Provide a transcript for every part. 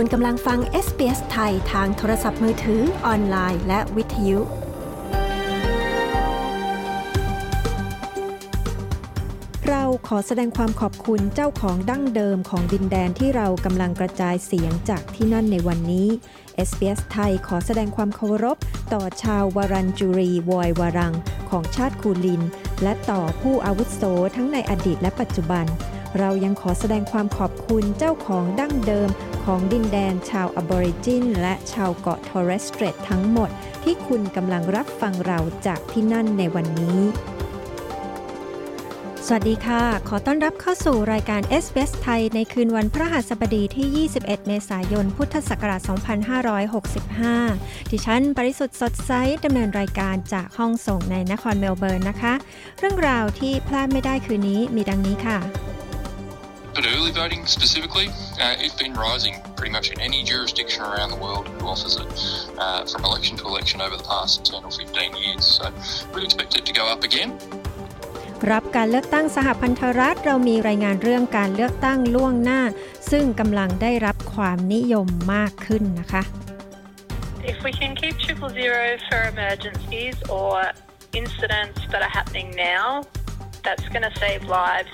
คุณกำลังฟัง SBS ไทยทางโทรศัพท์มือถือออนไลน์ และวิทยุ เราขอแสดงความขอบคุณเจ้าของดั้งเดิมของดินแดนที่เรากำลังกระจายเสียงจากที่นั่นในวันนี้ SBS ไทยขอแสดงความเคารพ ต่อชาววูรันเจอรีวอยวูรัง ของชาติคูลิน และต่อผู้อาวุโสทั้งในอดีตและปัจจุบันเรายังขอแสดงความขอบคุณเจ้าของดั้งเดิม ของดินแดนชาวอะบอริจิน และชาวเกาะทอร์เรสสเตรตทั้งหมด ที่คุณกำลังรับฟังเราจากที่นั่นในวันนี้ สวัสดีค่ะ ขอต้อนรับเข้าสู่รายการ s อ s ไทย ในคืนวันพระหัสบดีที่ 21 เมษายน พุทธศักราช 2565 ดิฉันบริสุทธิ์สดใสดำเนินรายการจากห้องส่งในนครเมลเบิร์นนะคะ เรื่องราวที่พลาดไม่ได้คืนนี้มีดังนี้ค่ะ But early voting specifically, uh, it's been rising pretty much in any jurisdiction around the world who offers it uh, from election to election over the past 10 or 15 years. So we'd expect it to go up again. รับการเลือกตั้งสหพันธรัฐเรามีรายงานเรื่องการเลือกตั้งล่วงหน้า ซึ่งกำลังได้รับความนิยมมากขึ้นนะคะ If we can keep triple zero for emergencies or incidents that are happening now, that's going to save lives.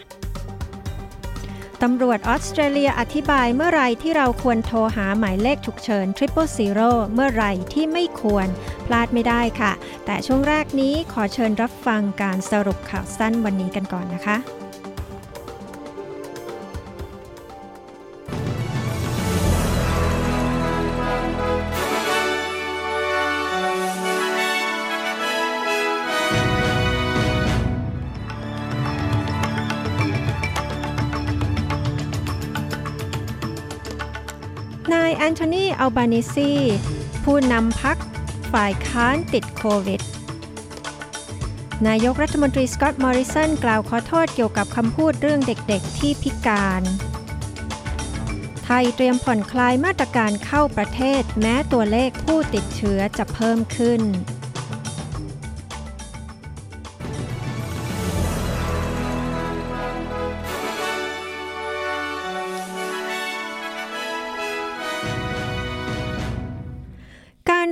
ตำรวจออสเตรเลียอธิบายเมื่อไรที่เราควรโทรหาหมายเลขฉุกเฉิน Triple Zero เมื่อไรที่ไม่ควร พลาดไม่ได้ค่ะ แต่ช่วงแรกนี้ขอเชิญรับฟังการสรุปข่าวสั้นวันนี้กันก่อนนะคะ อนโทนีอัลบานิซี ผู้นำพักฝ่ายค้านติดโควิด นายกรัฐมนตรีสกอตต์มอริสันกล่าวขอโทษเกี่ยวกับคำพูดเรื่องเด็กๆที่พิการ ไทยเตรียมผ่อนคลายมาตรการเข้าประเทศแม้ตัวเลขผู้ติดเชื้อจะเพิ่มขึ้น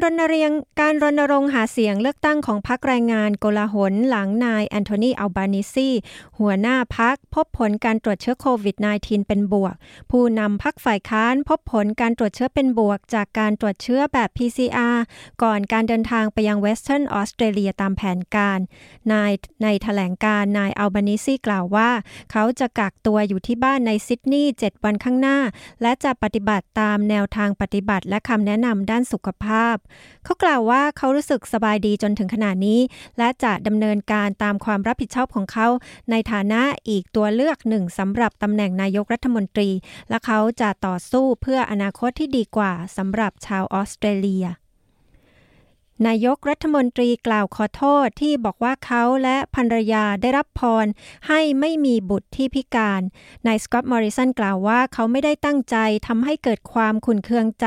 รณรียงการรณรงค์หาเสียงเลือกตั้งของพรรคแรงงานโกลาหลหลังนายแอนโทนีอัลบานิซีหัวหน้าพรรคพบผลการตรวจเชื้อโควิด -19 เป็นบวก ผู้นำพรรคฝ่ายค้านพบผลการตรวจเชื้อเป็นบวก จากการตรวจเชื้อแบบ PCR ก่อนการเดินทางไปยังเวสเทิร์นออสเตรเลียตามแผนการ นายในแถลงการณ์นายอัลบานิซีกล่าวว่า เขาจะกักตัวอยู่ที่บ้านในซิดนีย์7วันข้างหน้า และจะปฏิบัติตามแนวทางปฏิบัติและคำแนะนำด้านสุขภาพเขากล่าวว่าเขารู้สึกสบายดีจนถึงขนาดนี้ และจะดำเนินการตามความรับผิดชอบของเขา ในฐานะอีกตัวเลือกหนึ่งสำหรับตำแหน่งนายกรัฐมนตรี และเขาจะต่อสู้เพื่ออนาคตที่ดีกว่าสำหรับชาวออสเตรเลีย นายกรัฐมนตรีกล่าวขอโทษที่บอกว่าเขาและภรรยาได้รับพร ให้ไม่มีบุตรที่พิการ นายสกอตต์มอริสันกล่าวว่าเขาไม่ได้ตั้งใจทำให้เกิดความขุ่นเคืองใจ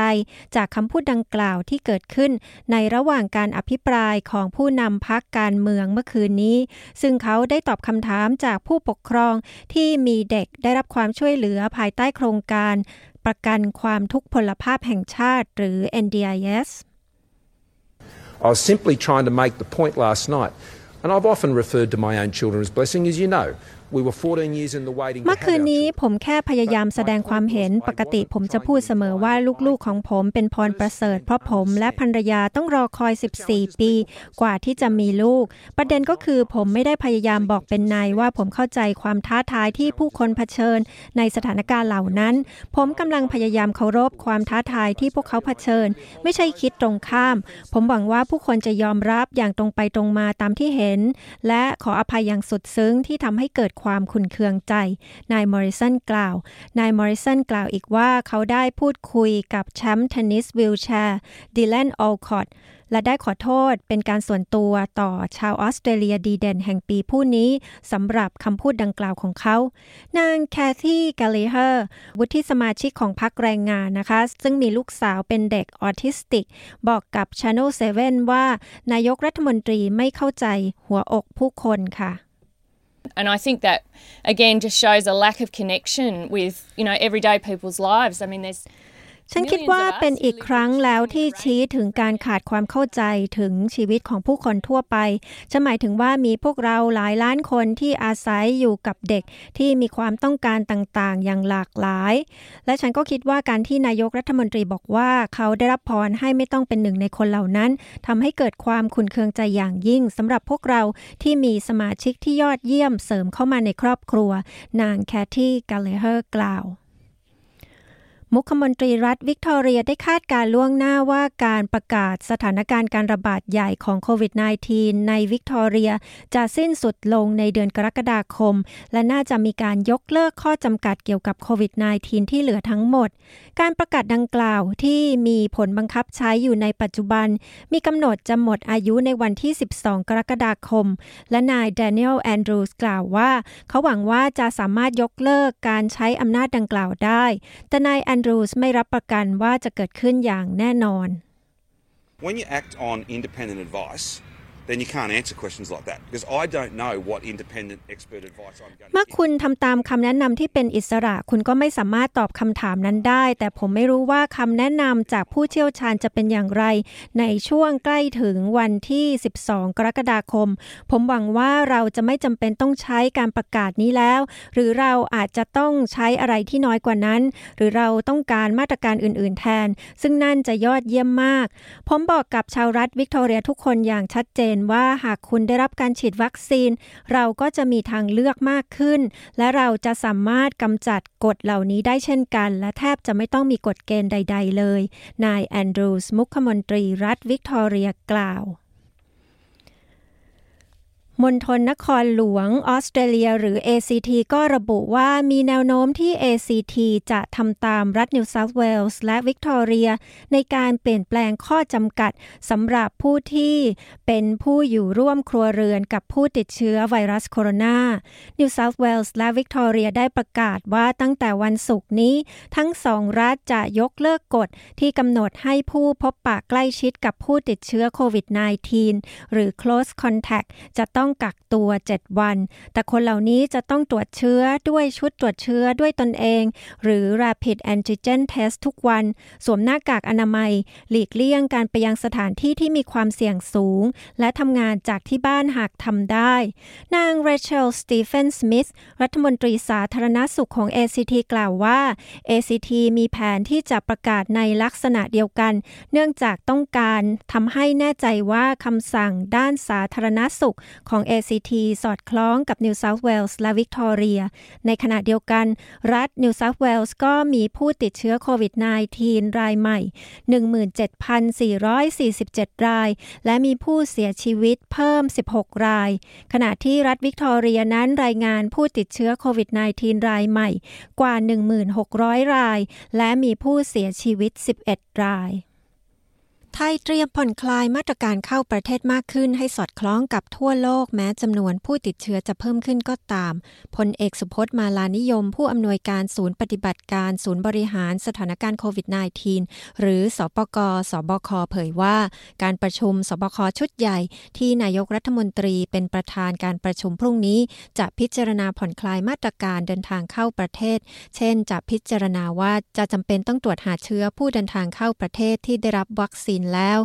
จากคำพูดดังกล่าวที่เกิดขึ้น ในระหว่างการอภิปรายของผู้นำพักการเมืองเมื่อคืนนี้ ซึ่งเขาได้ตอบคำถามจากผู้ปกครองที่มีเด็กได้รับความช่วยเหลือภายใต้โครงการ ประกันความทุกพลภาพแห่งชาติหรือ NDIS I was simply trying to make the point last night, and I've often referred to my own children as blessing, as you know. We were 14 years in the waiting เมื่อคืนนี้ผมแค่พยายามแสดงความเห็นปกติผมจะพูดเสมอว่าลูกๆของผมเป็นพรประเสริฐ เพราะผมและภรรยาต้องรอคอย 14 ปี กว่าที่จะมีลูก ประเด็นก็คือผมไม่ได้พยายามบอกเป็นนายว่าผมเข้าใจความท้าทายที่ผู้คนเผชิญ ในสถานการณ์เหล่านั้น ผมกำลังพยายามเคารพความท้าทายที่พวกเขาเผชิญ ไม่ใช่คิดตรงข้าม ผมหวังว่าผู้คนจะยอมรับอย่างตรงไปตรงมาตามที่เห็น และขออภัยอย่างสุดซึ้งที่ทำให้เกิดความขุ่นเคืองใจ นายมอริสันกล่าว นายมอริสันกล่าวอีกว่าเขาได้พูดคุยกับแชมป์เทนนิสวีลแชร์ดิแลนออลคอตและได้ขอโทษเป็นการส่วนตัวต่อชาวออสเตรเลียดีเด่นแห่งปีผู้นี้สำหรับคำพูดดังกล่าวของเขา นางแคที่กาลิเฮอร์ วุฒิสมาชิกของพรรคแรงงานนะคะ ซึ่งมีลูกสาวเป็นเด็กออทิสติก บอกกับ Channel 7 ว่า นายกรัฐมนตรีไม่เข้าใจหัวอกผู้คนค่ะ And I think that again just shows a lack of connection with you know everyday people's lives. I mean, there's ฉันคิดว่าเป็นอีกครั้งแล้วที่ชี้ถึงการขาดความเข้าใจถึงชีวิตของผู้คนทั่วไปฉันหมายถึงว่ามีพวกเราหลายล้านคนที่อาศัยอยู่กับเด็กที่มีความต้องการต่างๆ อย่างหลากหลาย และฉันก็คิดว่าการที่นายกรัฐมนตรีบอกว่าเขาได้รับพรให้ไม่ต้องเป็นหนึ่งในคนเหล่านั้นทำให้เกิดความขุ่นเคืองใจอย่างยิ่งสำหรับพวกเราที่มีสมาชิกที่ยอดเยี่ยมเสริมเข้ามาในครอบครัว นางแคทที่กาเลเฮอร์กล่าว มุขมนตรีรัฐวิกตอเรียได้คาดการณ์ล่วงหน้าว่าการประกาศสถานการณ์การระบาดใหญ่ของโควิด -19 ในวิกตอเรีย จะสิ้นสุดลงในเดือนกรกฎาคม และน่าจะมีการยกเลิกข้อจำกัดเกี่ยวกับโควิด -19 ที่เหลือทั้งหมด การประกาศดังกล่าวที่มีผลบังคับใช้อยู่ในปัจจุบัน มีกำหนดจะหมดอายุในวันที่ 12 กรกฎาคม และนายแดเนียลแอนดรูสกล่าวว่า เขาหวังว่าจะสามารถยกเลิกการใช้อำนาจดังกล่าวได้ แต่นายแอนดรูสไม่รับประกันว่าจะเกิดขึ้นอย่างแน่นอน When you act on independent advice, then you can't answer questions like that because I don't know what independent expert advice I'm going to เมื่อคุณทำตามคำแนะนำที่เป็นอิสระ คุณก็ไม่สามารถตอบคำถามนั้นได้ แต่ผมไม่รู้ว่าคำแนะนำจากผู้เชี่ยวชาญจะเป็นอย่างไร ในช่วงใกล้ถึงวันที่ 12 กรกฎาคม ผมหวังว่าเราจะไม่จำเป็นต้องใช้การประกาศนี้แล้ว หรือเราอาจจะต้องใช้อะไรที่น้อยกว่านั้น หรือเราต้องการมาตรการอื่น ๆ แทน ซึ่งนั่นจะยอดเยี่ยมมาก ผมบอกกับชาวรัฐวิกตอเรียทุกคนอย่างชัดเจนว่าหากคุณได้รับการฉีดวัคซีน เราก็จะมีทางเลือกมากขึ้น และเราจะสามารถกำจัดกฎเหล่านี้ได้เช่นกัน และแทบจะไม่ต้องมีกฎเกณฑ์ใด ๆ เลย นายแอนดรูส์มุขมนตรีรัฐวิกตอเรียกล่าว มณฑลนครหลวงออสเตรเลีย หรือ ACT ก็ระบุว่ามีแนวโน้มที่ ACT จะทำตามรัฐนิวเซาท์เวลส์และวิกตอเรีย ในการเปลี่ยนแปลงข้อจำกัดสำหรับผู้ที่เป็นผู้อยู่ร่วมครัวเรือนกับผู้ติดเชื้อไวรัสโคโรนานิวเซาท์เวลส์และวิกตอเรียได้ประกาศว่าตั้งแต่วันศุกร์นี้ ทั้งสองรัฐจะยกเลิกกฎที่กำหนดให้ผู้พบปะใกล้ชิดกับผู้ติดเชื้อโควิด -19 หรือ close contact จะต้องกักตัว 7 วัน แต่คนเหล่านี้จะต้องตรวจเชื้อด้วยชุดตรวจเชื้อด้วยตนเอง หรือ rapid antigen test ทุกวัน สวมหน้ากากอนามัย หลีกเลี่ยงการไปยังสถานที่ที่มีความเสี่ยงสูง และทำงานจากที่บ้านหากทำได้ นางเรเชลสตีเฟนสมิธรัฐมนตรีสาธารณสุขของ ACT กล่าวว่า ACT มีแผนที่จะประกาศในลักษณะเดียวกัน เนื่องจากต้องการทำให้แน่ใจว่าคำสั่งด้านสาธารณสุขของ ACT สอดคล้องกับ New South Wales และ Victoria ในขณะเดียวกัน รัฐ New South Wales ก็มีผู้ติดเชื้อโควิด -19 รายใหม่ 17,447 ราย และมีผู้เสียชีวิตเพิ่ม 16 ราย ขณะที่รัฐวิกตอเรียนั้นรายงานผู้ติดเชื้อโควิด -19 รายใหม่ กว่า 1,600 ราย และมีผู้เสียชีวิต 11 ราย ไทยเตรียมผ่อนคลายมาตรการเข้าประเทศมากขึ้นให้สอดคล้องกับทั่วโลกแม้จำนวนผู้ติดเชื้อจะเพิ่มขึ้นก็ตาม พลเอกสุพจน์มาลานิยม ผู้อำนวยการศูนย์ปฏิบัติการศูนย์บริหารสถานการณ์โควิด -19 หรือสปกสบคเผยว่า การประชุมสบคชุดใหญ่ ที่นายกรัฐมนตรีเป็นประธานการประชุมพรุ่งนี้ จะพิจารณาผ่อนคลายมาตรการเดินทางเข้าประเทศ เช่น จะพิจารณาว่าจะจำเป็นต้องตรวจหาเชื้อผู้เดินทางเข้าประเทศที่ได้รับวัคซีนแล้ว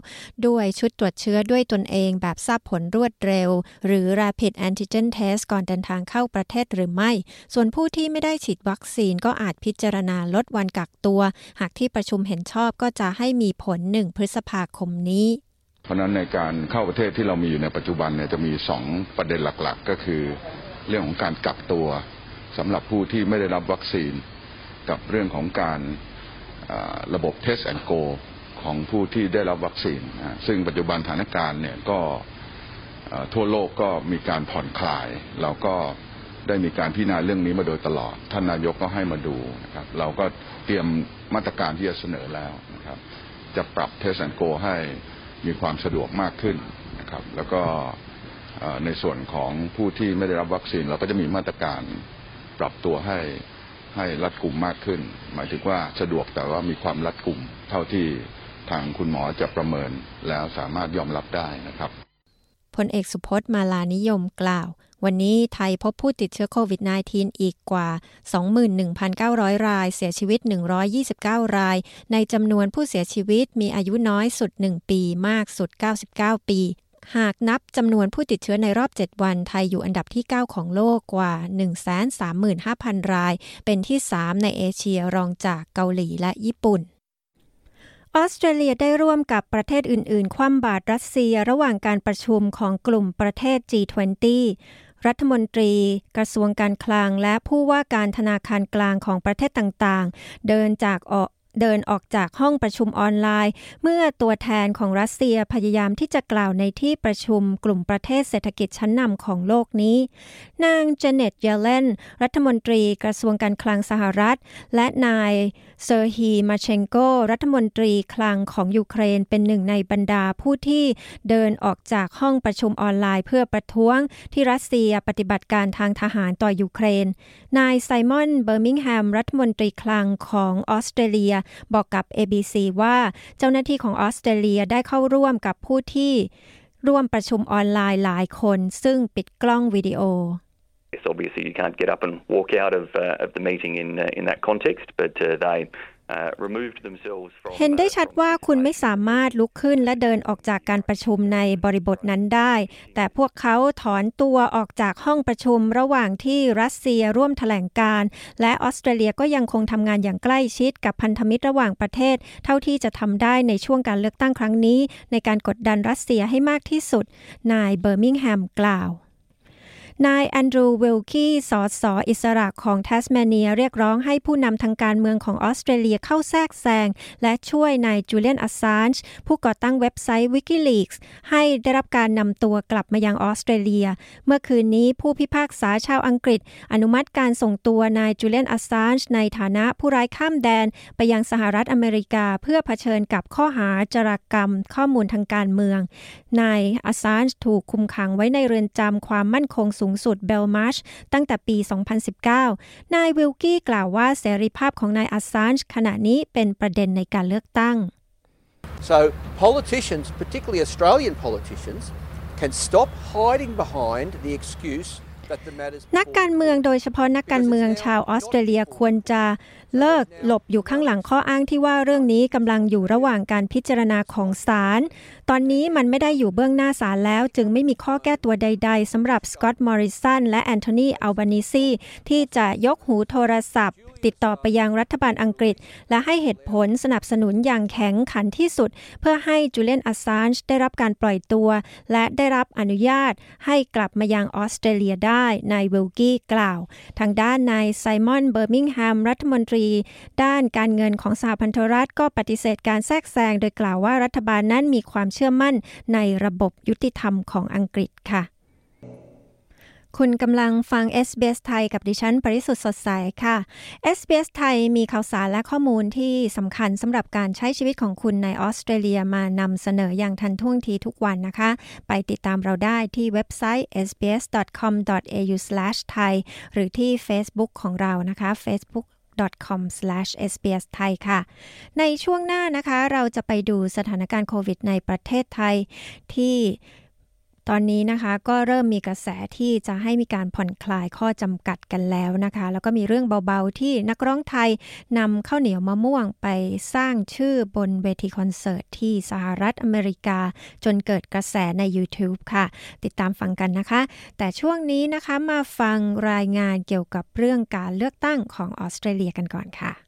ด้วยชุดตรวจเชื้อด้วยตนเองแบบทราบผลรวดเร็ว หรือ rapid antigen test ก่อนเดินทางเข้าประเทศหรือไม่ ส่วนผู้ที่ไม่ได้ฉีดวัคซีนก็อาจพิจารณาลดวันกักตัว หากที่ประชุมเห็นชอบก็จะให้มีผลหนึ่งพฤษภาคมนี้เพราะนั้นในการเข้าประเทศที่เรามีอยู่ในปัจจุบันเนี่ยจะมี2ประเด็นหลักๆ ก็คือเรื่องของการกักตัวสำหรับผู้ที่ไม่ได้รับวัคซีน กับเรื่องของการระบบ Test and Go ของผู้ที่ได้รับวัคซีนซึ่งปัจจุบันสถานการณ์เนี่ยก็ทั่วโลกก็มีการผ่อนคลาย เราก็ได้มีการพิจารณาเรื่องนี้มาโดยตลอด ท่านนายกก็ให้มาดูนะครับ เราก็เตรียมมาตรการที่จะเสนอแล้วนะครับ จะปรับ Test and Go ให้มีความสะดวกมากขึ้นนะครับ แล้วก็ในส่วนของผู้ที่ไม่ได้รับวัคซีน เราก็จะมีมาตรการปรับตัวให้ให้รัดกุมมากขึ้น หมายถึงว่าสะดวกแต่ว่ามีความรัดกุมเท่าที่ ทางคุณหมอจะประเมินแล้วสามารถยอมรับได้นะครับพลเอกสุพจน์มาลานิยมกล่าว วันนี้ไทยพบผู้ติดเชื้อโควิด -19 อีกกว่า 21,900 ราย เสียชีวิต 129 ราย ในจำนวนผู้เสียชีวิตมีอายุน้อยสุด 1 ปี มากสุด 99 ปี หากนับจำนวนผู้ติดเชื้อในรอบ 7 วัน ไทยอยู่อันดับที่ 9 ของโลกกว่า 135,000 ราย เป็นที่ 3 ในเอเชียรองจากเกาหลีและญี่ปุ่น ออสเตรเลียได้ร่วมกับประเทศอื่น ๆ คว่ำบาตรรัสเซียระหว่างการประชุมของกลุ่มประเทศ G20 รัฐมนตรี กระทรวงการคลัง และผู้ว่าการธนาคารกลางของประเทศต่าง ๆ เดินจากออกเดินออกจากห้องประชุมออนไลน์ เมื่อตัวแทนของรัสเซียพยายามที่จะกล่าวในที่ประชุมกลุ่มประเทศเศรษฐกิจชั้นนำของโลกนี้ นางเจเน็ตเยเลนรัฐมนตรีกระทรวงการคลังสหรัฐ และนาย เซอร์ฮีมาเชงโก รัฐมนตรีคลังของยูเครนเป็นหนึ่งในบรรดาผู้ที่เดินออกจากห้องประชุมออนไลน์เพื่อประท้วงที่รัสเซียปฏิบัติการทางทหารต่อยูเครน นายไซมอนเบอร์มิงแฮม รัฐมนตรีคลังของออสเตรเลีย บอกกับ ABC ว่าเจ้าหน้าที่ของออสเตรเลียได้เข้าร่วมกับผู้ที่ร่วมประชุมออนไลน์หลายคน ซึ่งปิดกล้องวิดีโอ Yes, obviously you can't get up and walk out of uh, of the meeting in uh, in that context, but uh, they เห็นได้ชัดว่าคุณไม่สามารถลุกขึ้นและเดินออกจากการประชุมในบริบทนั้นได้ แต่พวกเขาถอนตัวออกจากห้องประชุมระหว่างที่รัสเซียร่วมแถลงการ และออสเตรเลียก็ยังคงทำงานอย่างใกล้ชิดกับพันธมิตรระหว่างประเทศ เท่าที่จะทำได้ในช่วงการเลือกตั้งครั้งนี้ ในการกดดันรัสเซียให้มากที่สุด นายเบอร์มิงแฮมกล่าว นายแอนดรูว์วิลคีสอสออิสระของแทสเมเนียเรียกร้องให้ผู้นำทางการเมืองของออสเตรเลียเข้าแทรกแซง และช่วยนายจูเลียนอัสซานจ์ผู้ก่อตั้งเว็บไซต์ Wikileaks ให้ได้รับการนำตัวกลับมายังออสเตรเลีย เมื่อคืนนี้ผู้พิพากษาชาวอังกฤษ อนุมัติการส่งตัวนายจูเลียนอัสซานจ์ในฐานะผู้ร้ายข้ามแดน ไปยังสหรัฐอเมริกาเพื่อเผชิญกับข้อหาจารกรรม ข้อมูลทางการเมืองนายอัสซานช์ถูกคุมขังไว้ในเรือนจำความมั่นคงสูงสุดเบลมาร์ชตั้งแต่ปี 2019 นายวิลกี้กล่าวว่าเสรีภาพของนายอัสซานช์ขณะนี้เป็นประเด็นในการเลือกตั้ง So politicians, particularly Australian politicians, can stop hiding behind the excuse นักการเมืองโดยเฉพาะนักการเมืองชาวออสเตรเลียควรจะเลิกหลบอยู่ข้างหลังข้ออ้างที่ว่าเรื่องนี้กำลังอยู่ระหว่างการพิจารณาของศาล ตอนนี้มันไม่ได้อยู่เบื้องหน้าศาลแล้ว จึงไม่มีข้อแก้ตัวใด ๆสำหรับสกอตต์มอริสันและแอนโทนีอัลบานิซีที่จะยกหูโทรศัพท์ ติดต่อไปยังรัฐบาลอังกฤษ และให้เหตุผลสนับสนุนอย่างแข็งขันที่สุด เพื่อให้จูเลียนอัสซานจ์ได้รับการปล่อยตัว และได้รับอนุญาตให้กลับมายังออสเตรเลียได้นายวิลคีกล่าว ทางด้านนายไซมอนเบอร์มิงแฮมรัฐมนตรี ด้านการเงินของสหพันธรัฐก็ปฏิเสธการแทรกแซงโดยกล่าวว่ารัฐบาลนั้นมีความเชื่อมั่นในระบบยุติธรรมของอังกฤษค่ะ คุณกำลังฟัง SBS ไทยกับดิฉัน ปริสุทธ์สดใสค่ะ SBS ไทยมีข่าวสารและข้อมูลที่สำคัญสำหรับการใช้ชีวิตของคุณในออสเตรเลียมานำเสนออย่างทันท่วงทีทุกวันนะคะ ไปติดตามเราได้ที่เว็บไซต์ sbs.com.au/thai หรือที่ Facebook ของเรานะคะ facebook com/sbs ไทยค่ะ ในช่วงหน้านะคะ เราจะไปดูสถานการณ์โควิดในประเทศไทยที่ ตอนนี้นะคะก็เริ่มมีกระแสที่จะให้มีการผ่อนคลายข้อจำกัดกันแล้วนะคะ แล้วก็มีเรื่องเบาๆที่นักร้องไทยนำข้าวเหนียวมะม่วงไปสร้างชื่อบนเวทีคอนเสิร์ตที่สหรัฐอเมริกา จนเกิดกระแสใน YouTube ค่ะ ติดตามฟังกันนะคะ แต่ช่วงนี้นะคะมาฟังรายงานเกี่ยวกับเรื่องการเลือกตั้งของออสเตรเลียกันก่อนค่ะ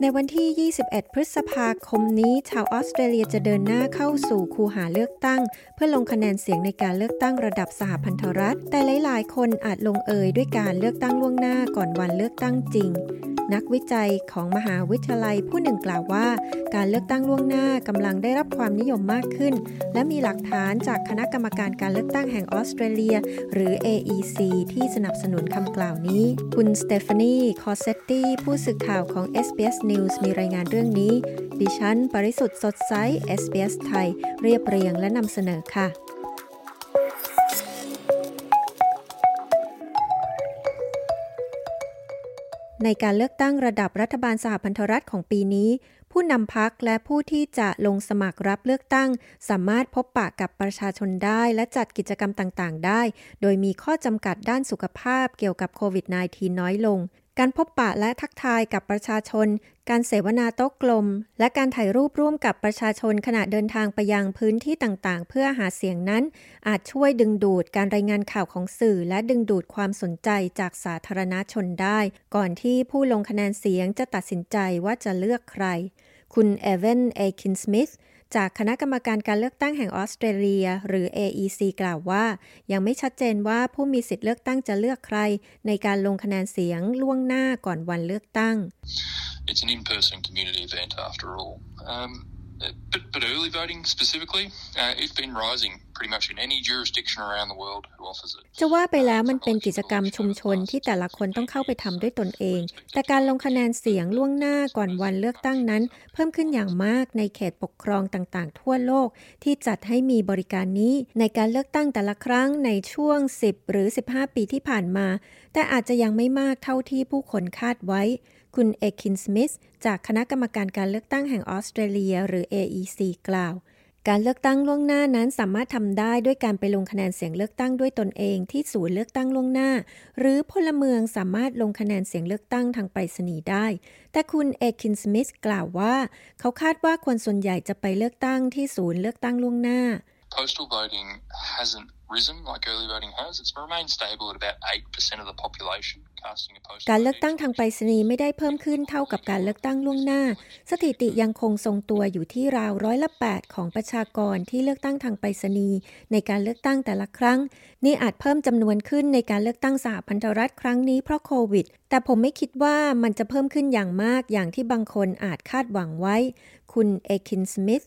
ในวันที่ 21 พฤษภาคมนี้ ชาวออสเตรเลียจะเดินหน้าเข้าสู่คูหาเลือกตั้ง เพื่อลงคะแนนเสียงในการเลือกตั้งระดับสหพันธรัฐ แต่หลาย ๆ คนอาจลงเอยด้วยการเลือกตั้งล่วงหน้าก่อนวันเลือกตั้งจริง นักวิจัยของมหาวิทยาลัยผู้หนึ่งกล่าวว่า การเลือกตั้งล่วงหน้ากำลังได้รับความนิยมมากขึ้น และมีหลักฐานจากคณะกรรมการการเลือกตั้งแห่งออสเตรเลีย หรือ AEC ที่สนับสนุนคำกล่าวนี้ คุณสเตฟานีคอเซตตี้ผู้สื่อข่าวของ SBS News มีรายงานเรื่องนี้ ดิฉัน ปริสุทธ์สดใส SBS ไทย เรียบเรียงและนำเสนอค่ะ ในการเลือกตั้งระดับรัฐบาลสหพันธรัฐของปีนี้ ผู้นำพักและผู้ที่จะลงสมัครรับเลือกตั้ง สามารถพบปะกับประชาชนได้และจัดกิจกรรมต่างๆ ได้ โดยมีข้อจำกัดด้านสุขภาพเกี่ยวกับโควิด -19 น้อยลง การพบปะและทักทายกับประชาชน การเสวนาโต๊ะกลม และการถ่ายรูปร่วมกับประชาชนขณะเดินทางไปยังพื้นที่ต่างๆ เพื่อหาเสียงนั้น อาจช่วยดึงดูดการรายงานข่าวของสื่อ และดึงดูดความสนใจจากสาธารณชนได้ ก่อนที่ผู้ลงคะแนนเสียงจะตัดสินใจว่าจะเลือกใคร คุณเอเวนเอคินสมิธ จากคณะกรรมการการเลือกตั้งแห่งออสเตรเลีย หรือ AEC กล่าวว่า ยังไม่ชัดเจนว่าผู้มีสิทธิ์เลือกตั้งจะเลือกใคร ในการลงคะแนนเสียงล่วงหน้าก่อนวันเลือกตั้ง It's an in-person community event after all. Um, but, but early voting specifically, uh, it's been rising pretty much in any jurisdiction around the world who offers it. จะว่าไปแล้วมันเป็นกิจกรรมชุมชนที่แต่ละคนต้องเข้าไปทำด้วยตนเอง แต่การลงคะแนนเสียงล่วงหน้าก่อนวันเลือกตั้งนั้น เพิ่มขึ้นอย่างมากในเขตปกครองต่างๆ ทั่วโลกที่จัดให้มีบริการนี้ในการเลือกตั้งแต่ละครั้งในช่วง 10 หรือ 15 ปีที่ผ่านมา แต่อาจจะยังไม่มากเท่าที่ผู้คนคาดไว้ คุณเอคินสมิธจากคณะกรรมการการเลือกตั้งแห่งออสเตรเลีย หรือ AEC กล่าว การเลือกตั้งล่วงหน้านั้นสามารถทำได้ด้วยการไปลงคะแนนเสียงเลือกตั้งด้วยตนเองที่ศูนย์เลือกตั้งล่วงหน้า หรือพลเมืองสามารถลงคะแนนเสียงเลือกตั้งทางไปรษณีย์ได้ แต่คุณเอคินสมิธกล่าวว่า เขาคาดว่าคนส่วนใหญ่จะไปเลือกตั้งที่ศูนย์เลือกตั้งล่วงหน้า Postal voting hasn't risen like early voting has. It's remained stable at about 8% of the population casting a postal การเลือกตั้งทางไปรษณีย์ไม่ได้เพิ่มขึ้นเท่ากับการเลือกตั้งล่วงหน้า สถิติยังคงทรงตัวอยู่ที่ราวร้อยละ 8 ของประชากรที่เลือกตั้งทางไปรษณีย์ในการเลือกตั้งแต่ละครั้ง นี่อาจเพิ่มจำนวนขึ้นในการเลือกตั้งสหพันธรัฐครั้งนี้เพราะโควิด แต่ผมไม่คิดว่ามันจะเพิ่มขึ้นอย่างมากอย่างที่บางคนอาจคาดหวังไว้ คุณเอคินสมิธ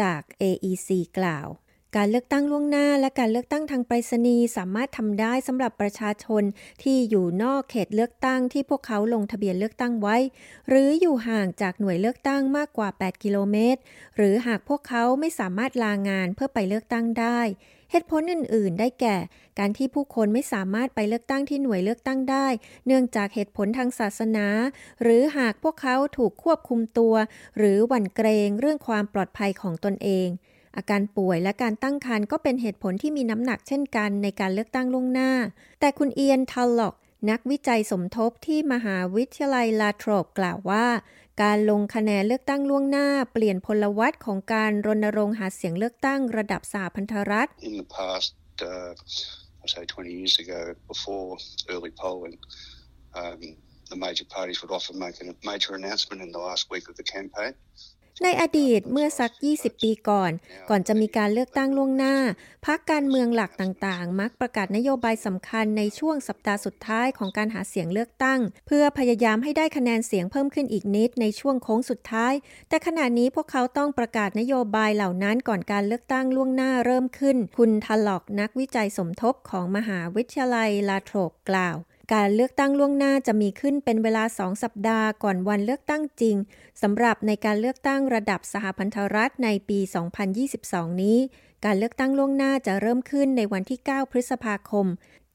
จาก AEC กล่าว การเลือกตั้งล่วงหน้าและการเลือกตั้งทางไปรษณีย์สามารถทำได้สำหรับประชาชนที่อยู่นอกเขตเลือกตั้งที่พวกเขาลงทะเบียนเลือกตั้งไว้ หรืออยู่ห่างจากหน่วยเลือกตั้งมากกว่า 8 กิโลเมตร หรือหากพวกเขาไม่สามารถลางานเพื่อไปเลือกตั้งได้เหตุผลอื่น ๆ ได้แก่ การที่ผู้คนไม่สามารถไปเลือกตั้งที่หน่วยเลือกตั้งได้ เนื่องจากเหตุผลทางศาสนา หรือหากพวกเขาถูกควบคุมตัว หรือหวั่นเกรงเรื่องความปลอดภัยของตนเอง อาการป่วยและการตั้งครรภ์ก็เป็นเหตุผลที่มีน้ำหนักเช่นกันในการเลือกตั้งล่วงหน้า แต่คุณเอียนทัลล็อกนักวิจัยสมทบที่มหาวิทยาลัยลาโทรบกล่าวว่า การลงคะแนนเลือกตั้งล่วงหน้า เปลี่ยนพลวัตของการรณรงค์หาเสียงเลือกตั้งระดับสหพันธรัฐ In the past, uh, I say 20 years ago, before early polling, um, the major parties would often make a major announcement in the last week of the campaign. ในอดีตเมื่อสัก 20 ปีก่อน ก่อนจะมีการเลือกตั้งล่วงหน้า พักการเมืองหลักต่างๆ มักประกาศนโยบายสำคัญในช่วงสัปดาห์สุดท้ายของการหาเสียงเลือกตั้ง เพื่อพยายามให้ได้คะแนนเสียงเพิ่มขึ้นอีกนิดในช่วงโค้งสุดท้าย แต่ขณะนี้พวกเขาต้องประกาศนโยบายเหล่านั้นก่อนการเลือกตั้งล่วงหน้าเริ่มขึ้น คุณทัลล็อกนักวิจัยสมทบของมหาวิทยาลัยลาโทรกล่าว การเลือกตั้งล่วงหน้าจะมีขึ้นเป็นเวลาสองสัปดาห์ก่อนวันเลือกตั้งจริงสำหรับในการเลือกตั้งระดับสหพันธรัฐในปี 2022 นี้ การเลือกตั้งล่วงหน้าจะเริ่มขึ้นในวันที่ 9 พฤษภาคม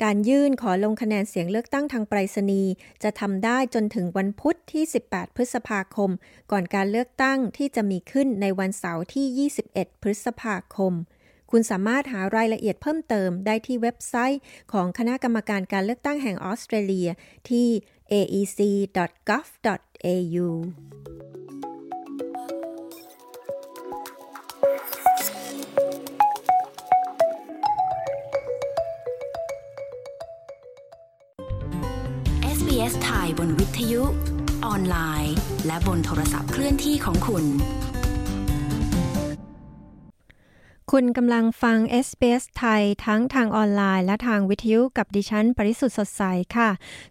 การยื่นขอลงคะแนนเสียงเลือกตั้งทางไปรษณีย์จะทำได้จนถึงวันพุธที่ 18 พฤษภาคม ก่อนการเลือกตั้งที่จะมีขึ้นในวันเสาร์ที่ 21 พฤษภาคม คุณสามารถหารายละเอียดเพิ่มเติมได้ที่เว็บไซต์ของคณะกรรมการการเลือกตั้งแห่งออสเตรเลียที่ aec.gov.au SBS ไทยบนวิทยุ ออนไลน์ และบนโทรศัพท์เคลื่อนที่ของคุณ คุณกำลังฟัง SBS ไทยทั้งทางออนไลน์และทางวิทยุกับดิฉัน ปริสุทธ์สดใสค่ะ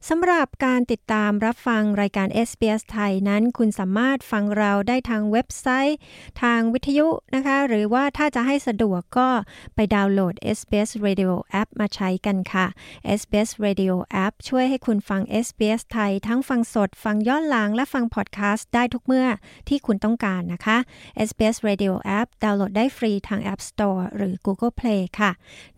สำหรับการติดตามรับฟังรายการ SBS ไทยนั้น คุณสามารถฟังเราได้ทางเว็บไซต์ ทางวิทยุนะคะ หรือว่าถ้าจะให้สะดวกก็ไปดาวน์โหลด SBS Radio App มาใช้กันค่ะ SBS Radio App ช่วยให้คุณฟัง SBS ไทยทั้งฟังสด ฟังย้อนหลังและฟังพอดแคสต์ได้ทุกเมื่อที่คุณต้องการนะคะ SBS Radio App ดาวน์โหลดได้ฟรีทาง App Store หรือ Google Play ค่ะ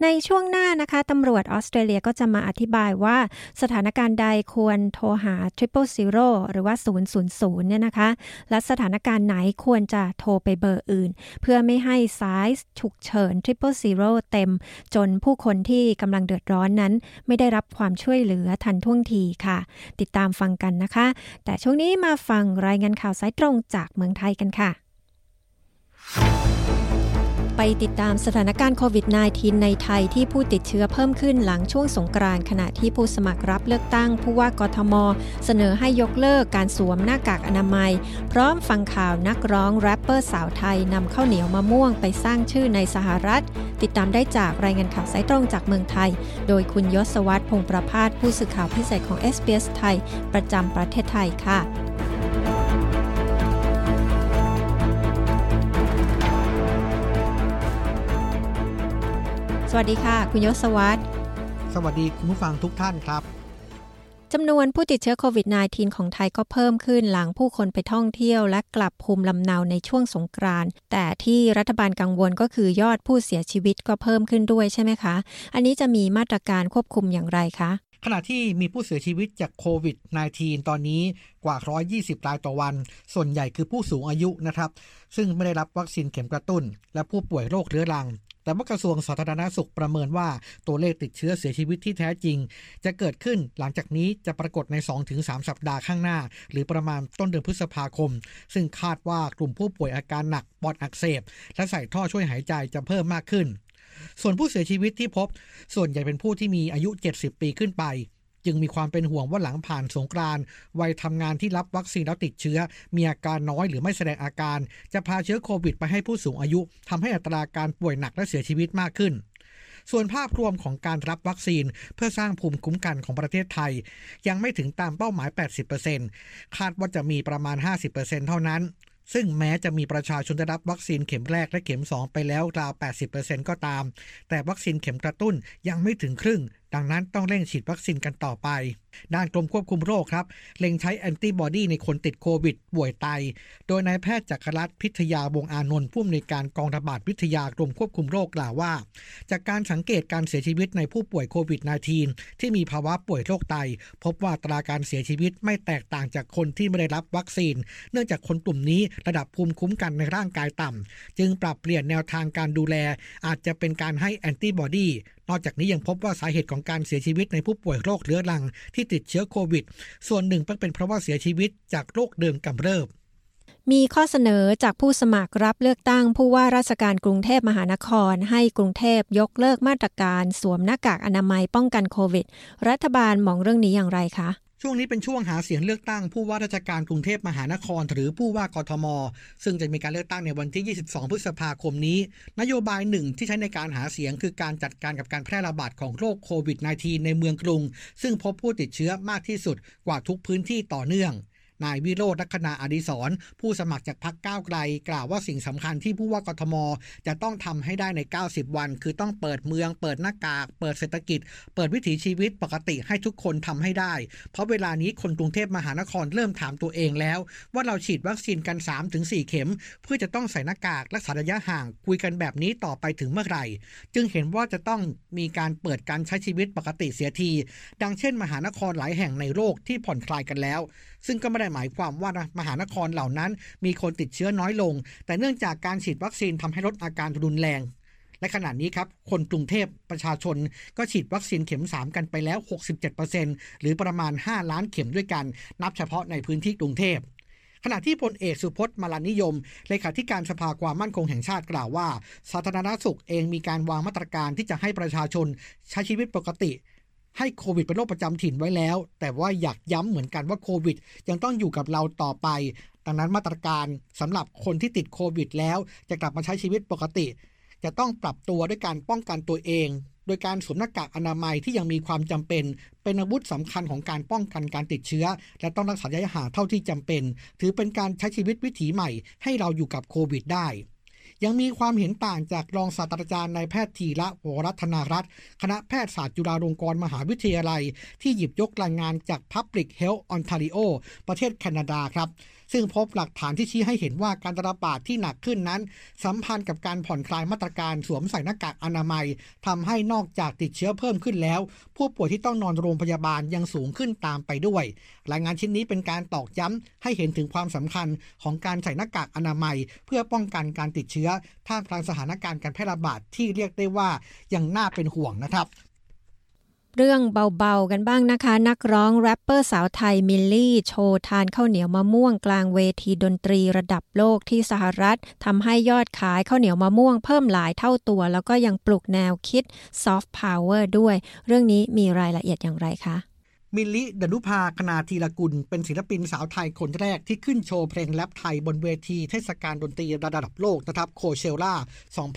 ในช่วงหน้านะคะตำรวจออสเตรเลียก็จะมาอธิบายว่าสถานการณ์ใดควรโทรหา Triple Zero หรือว่า 000 เนี่ยนะคะ และสถานการณ์ไหนควรจะโทรไปเบอร์อื่น เพื่อไม่ให้สายฉุกเฉิน Triple Zero เต็ม จนผู้คนที่กำลังเดือดร้อนนั้น ไม่ได้รับความช่วยเหลือทันท่วงทีค่ะ ติดตามฟังกันนะคะ แต่ช่วงนี้มาฟังรายงานข่าวสายตรงจากเมืองไทยกันค่ะ ไปติดตามสถานการณ์โควิด -19 ในไทยที่ผู้ติดเชื้อเพิ่มขึ้นหลังช่วงสงกรานต์ขณะที่ผู้สมัครรับเลือกตั้ง ผู้ว่ากทม เสนอให้ยกเลิกการสวมหน้ากากอนามัย พร้อมฟังข่าวนักร้องแรปเปอร์สาวไทยนำข้าวเหนียวมะม่วงไปสร้างชื่อในสหรัฐ ติดตามได้จากรายงานข่าวสายตรงจากเมืองไทย โดยคุณยศวัตรพงประพาสผู้สื่อข่าวพิเศษของ SBS ไทย ประจำประเทศไทยค่ะ สวัสดีค่ะ คุณยศวัตรสวัสดีคุณผู้ฟังทุกท่านครับจำนวนผู้ติดเชื้อโควิด -19 ของไทยก็เพิ่มขึ้นหลังผู้คนไปท่องเที่ยวและกลับภูมิลำเนาในช่วงสงกรานต์แต่ที่รัฐบาลกังวลก็คือยอดผู้เสียชีวิตก็เพิ่มขึ้นด้วยใช่ไหมคะ อันนี้จะมีมาตรการควบคุมอย่างไรคะ ขณะที่มีผู้เสียชีวิตจากโควิด -19 ตอนนี้กว่า 120 รายต่อวัน ส่วนใหญ่คือผู้สูงอายุนะครับ ซึ่งไม่ได้รับวัคซีนเข็มกระตุ้น และผู้ป่วยโรคเรื้อรัง แต่ว่ากระทรวงสาธารณสุขประเมินว่าตัวเลขติดเชื้อเสียชีวิตที่แท้จริง จะเกิดขึ้นหลังจากนี้จะปรากฏใน 2-3 สัปดาห์ข้างหน้า หรือประมาณต้นเดือนพฤษภาคม ซึ่งคาดว่ากลุ่มผู้ป่วยอาการหนักปอดอักเสบ และใส่ท่อช่วยหายใจจะเพิ่มมากขึ้น ส่วนผู้เสียชีวิตที่พบ ส่วนใหญ่เป็นผู้ที่มีอายุ 70 ปีขึ้นไป จึงมีความเป็นห่วงว่าหลังผ่านสงกรานต์วัยทำงานที่รับวัคซีนแล้วติดเชื้อ มีอาการน้อยหรือไม่แสดงอาการ จะพาเชื้อโควิดไปให้ผู้สูงอายุทำให้อัตราการป่วยหนักและเสียชีวิตมากขึ้นส่วนภาพรวมของการรับวัคซีนเพื่อสร้างภูมิคุ้มกันของประเทศไทย ยังไม่ถึงตามเป้าหมาย 80%คาดว่าจะมีประมาณ 50%เท่านั้น ซึ่งแม้จะมีประชาชนได้รับวัคซีนเข็มแรกและเข็ม 2 ไปแล้วราว 80%ก็ตาม แต่วัคซีนเข็มกระตุ้นยังไม่ถึงครึ่ง ดังนั้นต้องเร่งฉีดวัคซีนกันต่อไป ด้านกรมควบคุมโรคครับ เล็งใช้แอนติบอดีในคนติดโควิด ป่วยไต โดยนายแพทย์จักรรัตน์พิทยาวงอานนท์ผู้อำนวยการกองระบาดวิทยากรมควบคุมโรคกล่าวว่า จากการสังเกตการเสียชีวิตในผู้ป่วยโควิด -19 ที่มีภาวะป่วยโรคไต พบว่าตราการเสียชีวิตไม่แตกต่างจากคนที่ไม่ได้รับวัคซีน เนื่องจากคนกลุ่มนี้ระดับภูมิคุ้มกันในร่างกายต่ำจึงปรับเปลี่ยนแนวทางการดูแล อาจจะเป็นการให้แอนติบอดี นอกจากนี้ยังพบว่าสาเหตุของการเสียชีวิตในผู้ป่วยโรคเรื้อรังที่ติดเชื้อโควิด ส่วนหนึ่งเป็นเพราะว่าเสียชีวิตจากโรคเดิมกำเริบมีข้อเสนอจากผู้สมัครรับเลือกตั้งผู้ว่าราชการกรุงเทพมหานคร ให้กรุงเทพยกเลิกมาตรการ สวมหน้ากากอนามัยป้องกันโควิด รัฐบาลมองเรื่องนี้อย่างไรคะ ช่วงนี้เป็นช่วงหาเสียงเลือกตั้งผู้ว่าราชการกรุงเทพมหานคร หรือผู้ว่ากทม ซึ่งจะมีการเลือกตั้งในวันที่ 22 พฤษภาคมนี้ นโยบายหนึ่งที่ใช้ในการหาเสียงคือการจัดการกับการแพร่ระบาดของโรคโควิด -19 ในเมืองกรุง ซึ่งพบผู้ติดเชื้อมากที่สุดกว่าทุกพื้นที่ต่อเนื่อง นายวิโรจน์ลักษณาอดิศรผู้สมัครจากพรรคก้าวไกล กล่าวว่าสิ่งสำคัญที่ผู้ว่ากทม จะต้องทำให้ได้ใน 90 วัน คือต้องเปิดเมือง เปิดหน้ากาก เปิดเศรษฐกิจ เปิดวิถีชีวิตปกติให้ทุกคนทำให้ได้ เพราะเวลานี้คนกรุงเทพมหานครเริ่มถามตัวเองแล้ว ว่าเราฉีดวัคซีนกัน 3-4 เข็ม เพื่อจะต้องใส่หน้ากากรักษาระยะห่างคุยกันแบบนี้ต่อไปถึงเมื่อไหร่ จึงเห็นว่าจะต้องมีการเปิดการใช้ชีวิตปกติเสียที ดังเช่น มหานครหลายแห่งในโลกที่ผ่อนคลายกันแล้ว ซึ่งก็ไม่ได้หมายความว่ามหานครเหล่านั้น มีคนติดเชื้อน้อยลง แต่เนื่องจากการฉีดวัคซีนทำให้ลดอาการรุนแรง และขณะนี้ครับ คนกรุงเทพประชาชนก็ฉีดวัคซีนเข็ม 3 กันไปแล้ว 67%หรือประมาณ 5 ล้านเข็มด้วยกัน นับเฉพาะในพื้นที่กรุงเทพขณะที่พลเอกสุพจน์มาลานิยม เลขาธิการสภาความมั่นคงแห่งชาติกล่าวว่า สาธารณสุขเองมีการวางมาตรการที่จะให้ประชาชนใช้ชีวิตปกติ ให้โควิดเป็นโรคประจำถิ่นไว้แล้ว แต่ว่าอยากย้ำเหมือนกันว่าโควิด ยังต้องอยู่กับเราต่อไป ดังนั้นมาตรการสำหรับคนที่ติดโควิดแล้วจะกลับมาใช้ชีวิตปกติ จะต้องปรับตัวด้วยการป้องกันตัวเอง โดยการสวมหน้ากากอนามัยที่ยังมีความจำเป็น เป็นอาวุธสำคัญของการป้องกันการติดเชื้อ และต้องรักษาระยะห่างเท่าที่จำเป็น ถือเป็นการใช้ชีวิตวิถีใหม่ ให้เราอยู่กับโควิดได้ ยังมีความเห็นต่างจากรองศาสตราจารย์นายแพทย์ธีระวรัตนารัตน์คณะแพทยศาสตร์จุฬาลงกรณ์มหาวิทยาลัย ที่หยิบยกรายงานจาก Public Health Ontario ประเทศแคนาดาครับ ซึ่งพบหลักฐานที่ชี้ให้เห็นว่าการระบาดที่หนักขึ้นนั้น สัมพันธ์กับการผ่อนคลายมาตรการสวมใส่หน้ากากอนามัยทำให้นอกจากติดเชื้อเพิ่มขึ้นแล้ว ผู้ป่วยที่ต้องนอนโรงพยาบาลยังสูงขึ้นตามไปด้วย รายงานชิ้นนี้เป็นการตอกย้ำให้เห็นถึงความสำคัญของการใส่หน้ากากอนามัย เพื่อป้องกันการติดเชื้อท่ามกลางสถานการณ์การแพร่ระบาดที่เรียกได้ว่ายังน่าเป็นห่วงนะครับ เรื่องเบาๆกันบ้างนะคะ นักร้องแรปเปอร์สาวไทยมิลลิ โชว์ทานข้าวเหนียวมะม่วงกลางเวทีดนตรีระดับโลกที่สหรัฐทำให้ยอดขายข้าวเหนียวมะม่วงเพิ่มหลายเท่าตัว แล้วก็ยังปลุกแนวคิดซอฟต์พาวเวอร์ด้วย เรื่องนี้มีรายละเอียดอย่างไรคะ มิลลิดนุภาคณาธีรกุล เป็นศิลปินสาวไทยคนแรกที่ขึ้นโชว์เพลงแรปไทยบนเวทีเทศกาลดนตรีระดับโลกนะครับ Coachella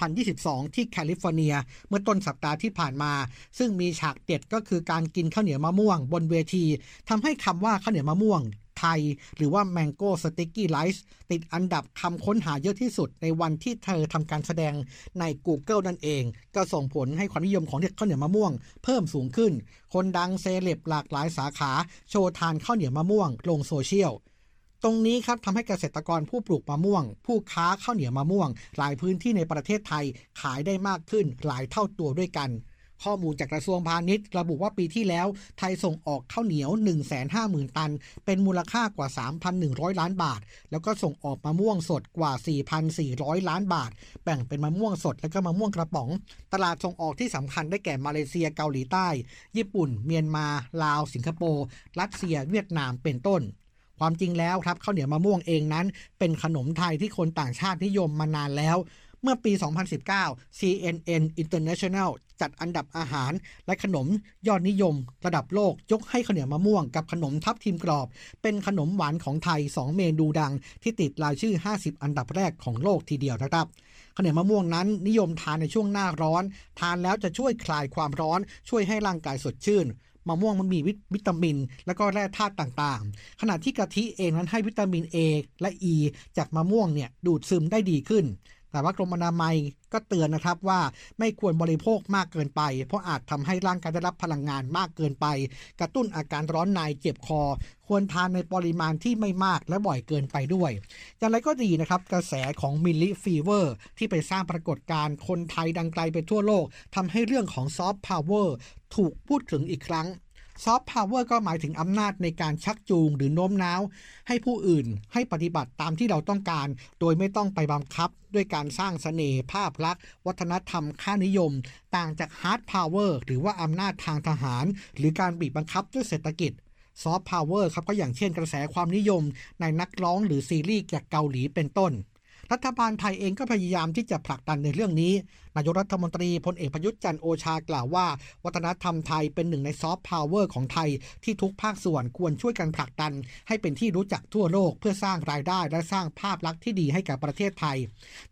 2022 ที่แคลิฟอร์เนีย เมื่อต้นสัปดาห์ที่ผ่านมา ซึ่งมีฉากเด็ดก็คือการกินข้าวเหนียวมะม่วงบนเวทีทำให้คำว่าข้าวเหนียวมะม่วง ไทย หรือว่า Mango Sticky Rice ติดอันดับคำค้นหาเยอะที่สุดในวันที่เธอทำการแสดงใน Google นั่นเอง ก็ส่งผลให้ความนิยมของเด็กข้าวเหนียวมะม่วง เพิ่มสูงขึ้น คนดังเซเลบหลากหลายสาขาโชว์ทานข้าวเหนียวมะม่วง ลงโซเชียลตรงนี้ครับทำให้เกษตรกรผู้ปลูกมะม่วง ผู้ค้าข้าวเหนียวมะม่วง หลายพื้นที่ในประเทศไทยขายได้มากขึ้นหลายเท่าตัวด้วยกัน ข้อมูลจากกระทรวงพาณิชย์ ระบุว่าปีที่แล้ว ไทยส่งออกข้าวเหนียว 150,000 ตัน เป็นมูลค่ากว่า 3,100 ล้านบาท แล้วก็ส่งออกมะม่วงสดกว่า 4,400 ล้านบาท แบ่งเป็นมะม่วงสดและก็มะม่วงกระป๋อง ตลาดส่งออกที่สำคัญได้แก่มาเลเซียเกาหลีใต้ ญี่ปุ่น เมียนมา ลาว สิงคโปร์ รัสเซีย เวียดนามเป็นต้นความจริงแล้วครับข้าวเหนียวมะม่วงเองนั้น เป็นขนมไทยที่คนต่างชาตินิยมมานานแล้ว เมื่อปี 2019 CNN International จัดอันดับอาหารและขนมยอดนิยม ระดับโลกยกให้ข้าวเหนียวมะม่วงกับขนมทับทิมกรอบ เป็นขนมหวานของไทย 2 เมนูดัง ที่ติดรายชื่อ 50 อันดับแรกของโลกทีเดียวนะครับข้าวเหนียวมะม่วงนั้นนิยมทานในช่วงหน้าร้อน ทานแล้วจะช่วยคลายความร้อน ช่วยให้ร่างกายสดชื่นมะม่วงมันมีวิตามิน และก็แร่ธาตุต่างๆ ขณะที่กะทิเองนั้นให้วิตามิน A และ E จากมะม่วงเนี่ยดูดซึมได้ดีขึ้น แต่ว่ากรมอนามัยก็เตือนนะครับว่าไม่ควรบริโภคมากเกินไป เพราะอาจทำให้ร่างกายได้รับพลังงานมากเกินไป กระตุ้นอาการร้อนในเจ็บคอ ควรทานในปริมาณที่ไม่มากและบ่อยเกินไปด้วย อย่างไรก็ดีนะครับ กระแสของมิลลิ fever ที่ไปสร้างปรากฏการณ์คนไทยดังไกลไปทั่วโลกทำให้เรื่องของซอฟต์พาวเวอร์ถูกพูดถึงอีกครั้ง ซอฟต์พาวเวอร์ก็หมายถึงอำนาจในการชักจูงหรือโน้มน้าว ให้ผู้อื่นให้ปฏิบัติตามที่เราต้องการ โดยไม่ต้องไปบังคับ ด้วยการสร้างเสน่ห์ภาพลักษณ์ วัฒนธรรมค่านิยม ต่างจากฮาร์ดพาวเวอร์หรือว่าอำนาจทางทหาร หรือการบีบบังคับด้วยเศรษฐกิจซอฟต์พาวเวอร์ครับก็อย่างเช่นกระแสความนิยม ในนักร้องหรือซีรีส์จากเกาหลีเป็นต้น รัฐบาลไทยเองก็พยายามที่จะผลักดันในเรื่องนี้ นายกรัฐมนตรีพลเอกประยุทธ์จันทร์โอชากล่าวว่า วัฒนธรรมไทยเป็นหนึ่งในซอฟต์พาวเวอร์ของไทยที่ทุกภาคส่วนควรช่วยกันผลักดัน ให้เป็นที่รู้จักทั่วโลกเพื่อสร้างรายได้และสร้างภาพลักษณ์ที่ดีให้กับประเทศไทย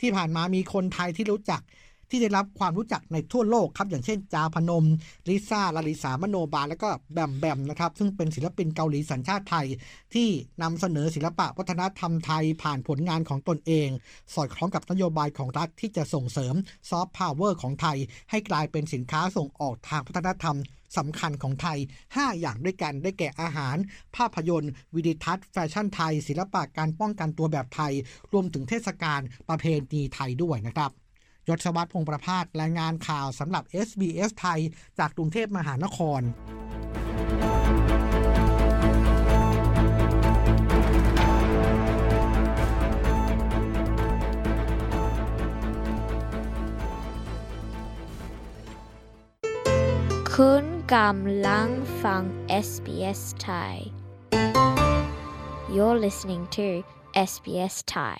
ที่ผ่านมามีคนไทยที่รู้จัก ที่ได้รับความรู้จักในทั่วโลกครับอย่างเช่นจาพนมลิซ่า ลลิษามโนบาลแล้วก็แบมแบมนะครับซึ่งเป็นศิลปินเกาหลีสัญชาติไทย ที่นำเสนอศิลปะวัฒนธรรมไทยผ่านผลงานของตนเอง สอดคล้องกับนโยบายของรัฐที่จะส่งเสริมซอฟต์พาวเวอร์ของไทย ให้กลายเป็นสินค้าส่งออกทางวัฒนธรรมสำคัญของไทย 5 อย่างด้วยกันได้แก่อาหาร ภาพยนตร์ วีดิทัศน์ แฟชั่นไทย ศิลปะการป้องกันตัวแบบไทย รวมถึงเทศกาลประเพณีไทยด้วยนะครับ ยศวัตรพงประพาสรายงานข่าวสำหรับ SBS ไทย จากกรุงเทพมหานครคุณกำลังฟัง SBS Thai You're listening to SBS Thai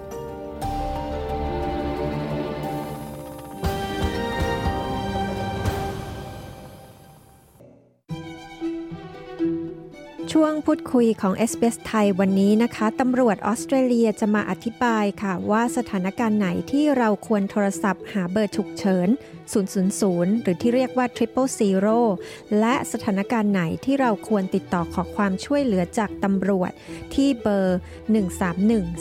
ช่วงพูดคุยของ s อ s ไทยวันนี้นะคะตำรวจออสเตรเลียจะมาอธิบายค่ะว่าสถานการณ์ไหนที่เราควรโทรศัพท์หาเบอร์ฉุกเฉิน 000 หรือที่เรียกว่า Triple Zero และสถานการณ์ไหนที่เราควรติดต่อขอความช่วยเหลือจากตำรวจที่เบอร์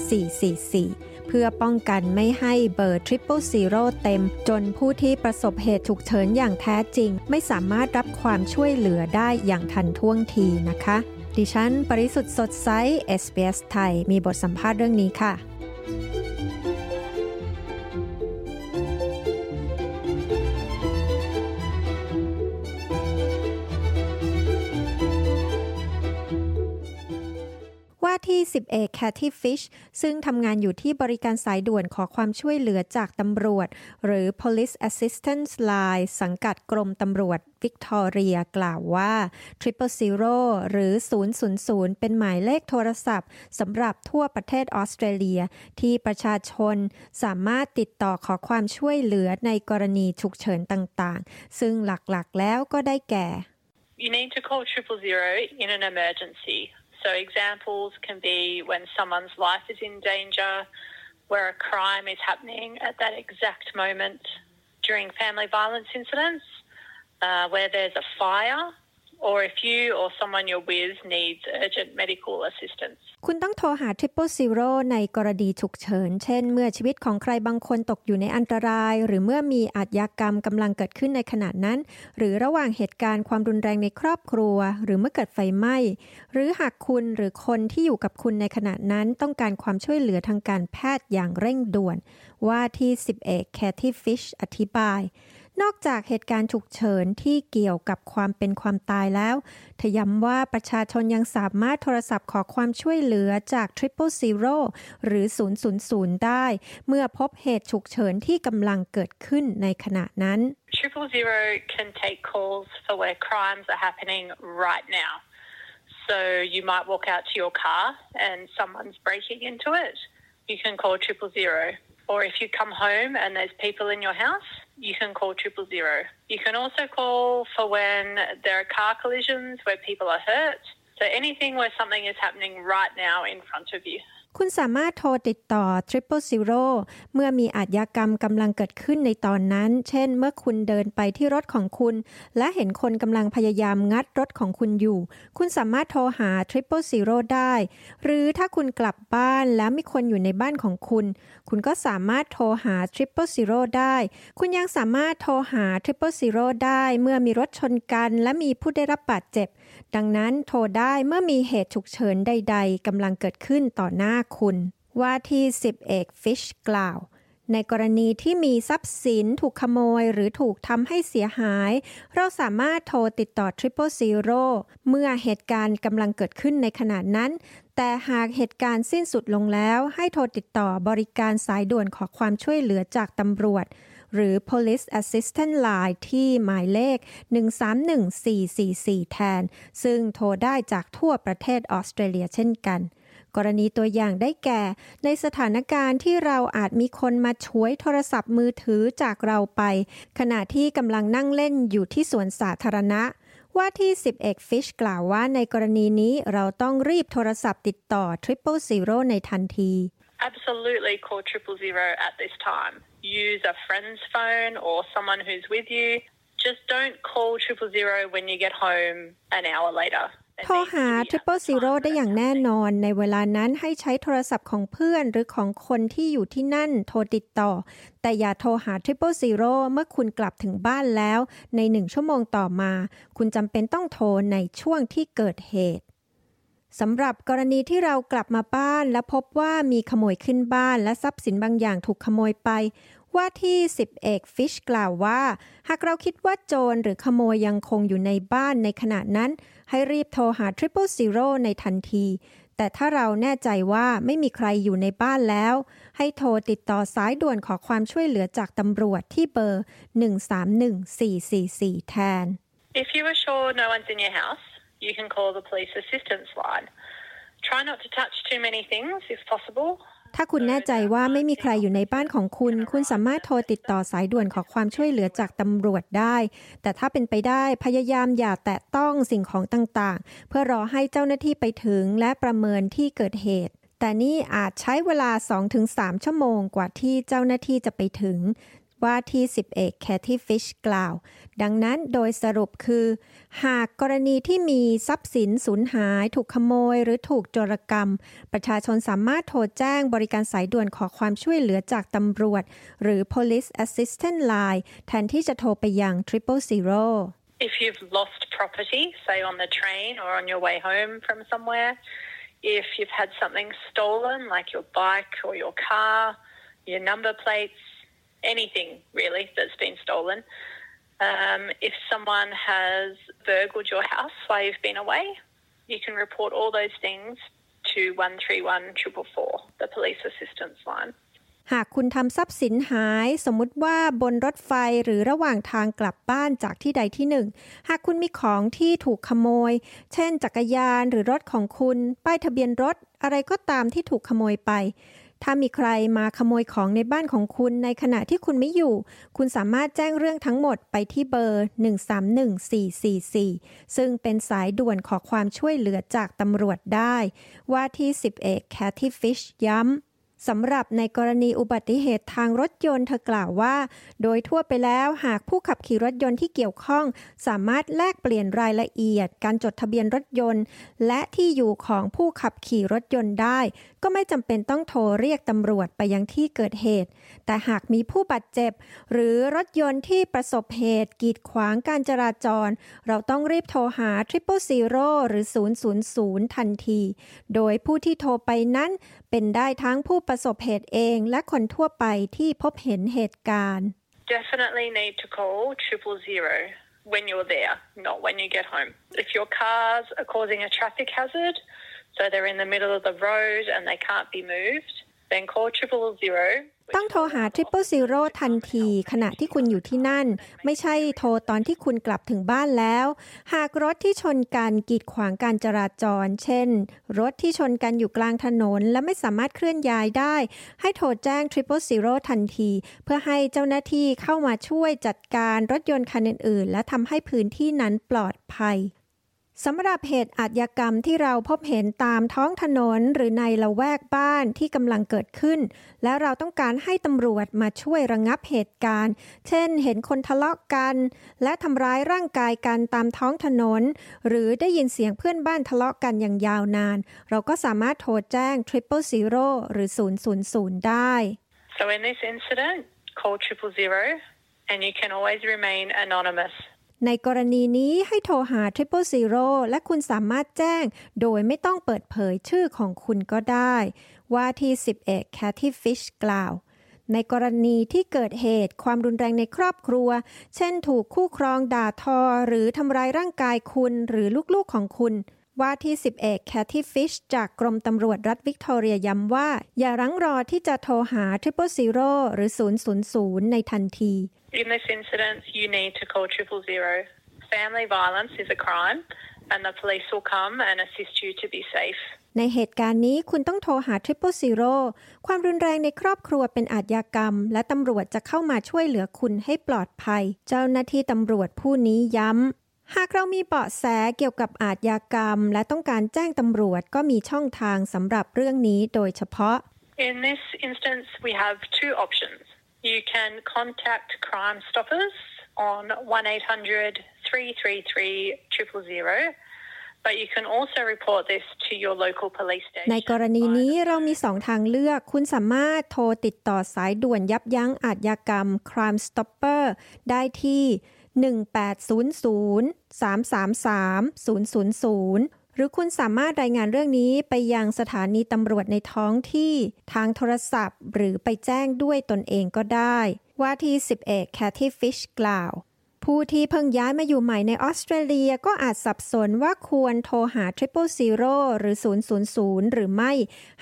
131444 เพื่อป้องกันไม่ให้เบอร์ Triple Zero เต็ม จนผู้ที่ประสบเหตุฉุกเฉินอย่างแท้จริง ไม่สามารถรับความช่วยเหลือได้อย่างทันท่วงทีนะคะ ดิฉัน ปริสุทธ์สดใส SBS ไทย มีบทสัมภาษณ์เรื่องนี้ค่ะ ที่10เอกแคทที่ฟิชซึ่งทำงานอยู่ที่บริการสายด่วนขอความช่วยเหลือจากตำรวจ หรือ Police Assistance Line สังกัดกรมตำรวจวิกตอเรียกล่าวว่า Triple Zero หรือ 000 เป็นหมายเลขโทรศัพท์สำหรับทั่วประเทศออสเตรเลีย ที่ประชาชนสามารถติดต่อขอความช่วยเหลือในกรณีฉุกเฉินต่างๆ ซึ่งหลักๆแล้วก็ได้แก่ You need to call triple zero in an emergency. So examples can be when someone's life is in danger, where a crime is happening at that exact moment during family violence incidents, uh, where there's a fire, or if you or someone you're with needs urgent medical assistance. คุณต้องโทรหา Triple Zero ในกรณีฉุกเฉิน เช่น เมื่อชีวิตของใครบางคนตกอยู่ในอันตราย หรือเมื่อมีอาชญากรรมกำลังเกิดขึ้นในขณะนั้น หรือระหว่างเหตุการณ์ความรุนแรงในครอบครัว หรือเมื่อเกิดไฟไหม้ หรือหากคุณหรือคนที่อยู่กับคุณในขณะนั้น ต้องการความช่วยเหลือทางการแพทย์อย่างเร่งด่วน ว่าที่ 10 เอกแคทที่ฟิชอธิบาย นอกจากเหตุการณ์ฉุกเฉินที่เกี่ยวกับความเป็นความตายแล้วเธอย้ำว่าประชาชนยังสามารถโทรศัพท์ขอความช่วยเหลือจาก Triple Zero หรือ 000 ได้ เมื่อพบเหตุฉุกเฉินที่กำลังเกิดขึ้นในขณะนั้น Triple zero can take calls for where crimes are happening right now. So you might walk out to your car and someone's breaking into it. You can call triple zero. Or if you come home and there's people in your house, you can call triple zero. You can also call for when there are car collisions where people are hurt. So anything where something is happening right now in front of you. คุณสามารถโทรติดต่อ Triple Zero เมื่อมีอาชญากรรมกำลังเกิดขึ้นในตอนนั้น เช่น เมื่อคุณเดินไปที่รถของคุณ และเห็นคนกำลังพยายามงัดรถของคุณอยู่ คุณสามารถโทรหา Triple Zero ได้ หรือถ้าคุณกลับบ้านแล้วมีคนอยู่ในบ้านของคุณ คุณก็สามารถโทรหา Triple Zero ได้ คุณยังสามารถโทรหา Triple Zero ได้เมื่อมีรถชนกันและมีผู้ได้รับบาดเจ็บ ดังนั้นโทรได้เมื่อมีเหตุฉุกเฉินใด ๆกำลังเกิดขึ้นต่อหน้าคุณ ว่าที่10เอกฟิชกล่าว ในกรณีที่มีทรัพย์สินถูกขโมยหรือถูกทำให้เสียหาย เราสามารถโทรติดต่อ Triple Zero เมื่อเหตุการณ์กำลังเกิดขึ้นในขณะนั้น แต่หากเหตุการณ์สิ้นสุดลงแล้ว ให้โทรติดต่อบริการสายด่วนขอความช่วยเหลือจากตำรวจหรือ Police Assistant Line ที่หมายเลข 131444 แทน ซึ่งโทรได้จากทั่วประเทศออสเตรเลียเช่นกัน กรณีตัวอย่างได้แก่ ในสถานการณ์ที่เราอาจมีคนมาช่วยโทรศัพท์มือถือจากเราไป ขณะที่กำลังนั่งเล่นอยู่ที่สวนสาธารณะว่าที่10เอกฟิชกล่าวว่าในกรณีนี้เราต้องรีบโทรศัพท์ติดต่อ Triple Zero ในทันที Absolutely call triple zero at this time. Use a friend's phone or someone who's with you. Just don't call triple zero when you get home an hour later. โทรหา Triple Zero ได้อย่างแน่นอน ในเวลานั้นให้ใช้โทรศัพท์ของเพื่อนหรือของคนที่อยู่ที่นั่นโทรติดต่อ แต่อย่าโทรหา Triple Zero เมื่อคุณกลับถึงบ้านแล้ว ในหนึ่งชั่วโมงต่อมา คุณจำเป็นต้องโทรในช่วงที่เกิดเหตุสำหรับกรณีที่เรากลับมาบ้าน และพบว่ามีขโมยขึ้นบ้าน และทรัพย์สินบางอย่างถูกขโมยไป ว่าที่10เอกฟิชกล่าวว่า หากเราคิดว่าโจรหรือขโมยยังคงอยู่ในบ้านในขณะนั้น ให้รีบโทรหา Triple Zero ในทันที แต่ถ้าเราแน่ใจว่าไม่มีใครอยู่ในบ้านแล้ว ให้โทรติดต่อสายด่วนขอความช่วยเหลือจากตำรวจที่เบอร์ 131444 แทน If you are sure no one's in your house, you can call the police assistance line. Try not to touch too many things if possible. ถ้าคุณแน่ใจว่าไม่มีใครอยู่ในบ้านของคุณ คุณสามารถโทรติดต่อสายด่วนขอความช่วยเหลือจากตำรวจได้ แต่ถ้าเป็นไปได้พยายามอย่าแตะต้องสิ่งของต่างๆ เพื่อรอให้เจ้าหน้าที่ไปถึงและประเมินที่เกิดเหตุ แต่นี่อาจใช้เวลา 2-3 ชั่วโมงกว่าที่เจ้าหน้าที่จะไปถึง ว่าที่10เอกแคทตี้ฟิชกล่าว ดังนั้นโดยสรุปคือ หากกรณีที่มีทรัพย์สินสูญหาย ถูกขโมย หรือถูกโจรกรรม ประชาชนสามารถโทรแจ้งบริการสายด่วนขอความช่วยเหลือจากตำรวจ หรือ police assistant line แทนที่จะโทรไปยัง triple zero If you've lost property, say on the train or on your way home from somewhere, if you've had something stolen, like your bike or your car, your number plates, anything really that's been stolen, um, if someone has burgled your house while you've been away, you can report all those things to 131 444, the police assistance line. หากคุณทำทรัพย์สินหาย สมมุติว่าบนรถไฟหรือระหว่างทางกลับบ้านจากที่ใดที่หนึ่ง หากคุณมีของที่ถูกขโมย เช่นจักรยานหรือรถของคุณ ป้ายทะเบียนรถ อะไรก็ตามที่ถูกขโมยไป ถ้ามีใครมาขโมยของในบ้านของคุณในขณะที่คุณไม่อยู่ คุณสามารถแจ้งเรื่องทั้งหมดไปที่เบอร์ 131444 ซึ่งเป็นสายด่วนขอความช่วยเหลือจากตำรวจได้ ว่าที่สิบเอกแคทตี้ฟิชย้ำสำหรับในกรณีอุบัติเหตุทางรถยนต์เธอกล่าวว่า โดยทั่วไปแล้วหากผู้ขับขี่รถยนต์ที่เกี่ยวข้อง สามารถแลกเปลี่ยนรายละเอียด การจดทะเบียนรถยนต์ และที่อยู่ของผู้ขับขี่รถยนต์ได้ ก็ไม่จำเป็นต้องโทรเรียกตำรวจไปยังที่เกิดเหตุ แต่หากมีผู้บาดเจ็บ หรือรถยนต์ที่ประสบเหตุ กีดขวางการจราจร เราต้องรีบโทรหา Triple Zero หรือ 000 ทันที โดยผู้ที่โทรไปนั้นเป็นได้ทั้งผู้ประสบเหตุเองและคนทั่วไปที่พบเห็นเหตุการณ์ Definitely need to call triple zero when you're there, not when you get home. If your cars are causing a traffic hazard, so they're in the middle of the road and they can't be moved, then call triple zero ต้องโทรหา Triple Zero ทันที ขณะที่คุณอยู่ที่นั่น ไม่ใช่โทรตอนที่คุณกลับถึงบ้านแล้ว หากรถที่ชนกันกีดขวางการจราจร เช่น รถที่ชนกันอยู่กลางถนน และไม่สามารถเคลื่อนย้ายได้ ให้โทรแจ้ง Triple Zero ทันที เพื่อให้เจ้าหน้าที่เข้ามาช่วยจัดการรถยนต์คันอื่น ๆ และทำให้พื้นที่นั้นปลอดภัย สำหรับเหตุอาชญากรรมที่เราพบเห็นตามท้องถนนหรือในละแวกบ้านที่กำลังเกิดขึ้น และเราต้องการให้ตำรวจมาช่วยระงับเหตุการณ์ เช่น เห็นคนทะเลาะกัน และทำร้ายร่างกายกันตามท้องถนน หรือได้ยินเสียงเพื่อนบ้านทะเลาะกันอย่างยาวนาน เราก็สามารถโทรแจ้ง Triple Zero หรือ 000 ได้ So in this incident, call triple zero and you can always remain anonymous. ในกรณีนี้ให้โทรหา Triple Zero และคุณสามารถแจ้งโดยไม่ต้องเปิดเผยชื่อของคุณก็ได้ ว่าที่10เอกแคทตี้ฟิชกล่าว ในกรณีที่เกิดเหตุความรุนแรงในครอบครัว เช่นถูกคู่ครองด่าทอ หรือทำร้ายร่างกายคุณหรือลูกๆของคุณว่าที่10เอกแคทตี้ฟิชจากกรมตำรวจรัฐวิกตอเรียย้ำว่า อย่ารั้งรอที่จะโทรหา Triple Zero หรือ 000 ในทันที In this incident, you need to call triple zero. Family violence is a crime, and the police will come and assist you to be safe. ในเหตุการณ์นี้คุณต้องโทรหา Triple Zero ความรุนแรงในครอบครัวเป็นอาชญากรรม และตำรวจจะเข้ามาช่วยเหลือคุณให้ปลอดภัย เจ้าหน้าที่ตำรวจผู้นี้ย้ำหากเรามีเบาะแสเกี่ยวกับอาชญากรรม และต้องการแจ้งตำรวจก็มีช่องทางสำหรับเรื่องนี้โดยเฉพาะ In this instance, we have two options. You can contact Crime Stoppers on 1 800 333 000, but you can also report this to your local police ใน station. กรณีนี้เรามีสองทางเลือก คุณสามารถโทรติดต่อสายด่วนยับยั้งอาชญากรรม Crime Stopper ได้ที่ 1800 333 000ห รือคุณสามารถรายงานเรื่องนี้ไปยังสถานีตำรวจในท้องที่ทางโทรศัพท์ หรือไปแจ้งด้วยตนเองก็ได้ ว่าที่10เอกแคทตี้ฟิชกล่าว ผู้ที่เพิ่งย้ายมาอยู่ใหม่ในออสเตรเลียก็อาจสับสนว่าควรโทรหา Triple Zero หรือ 000 หรือไม่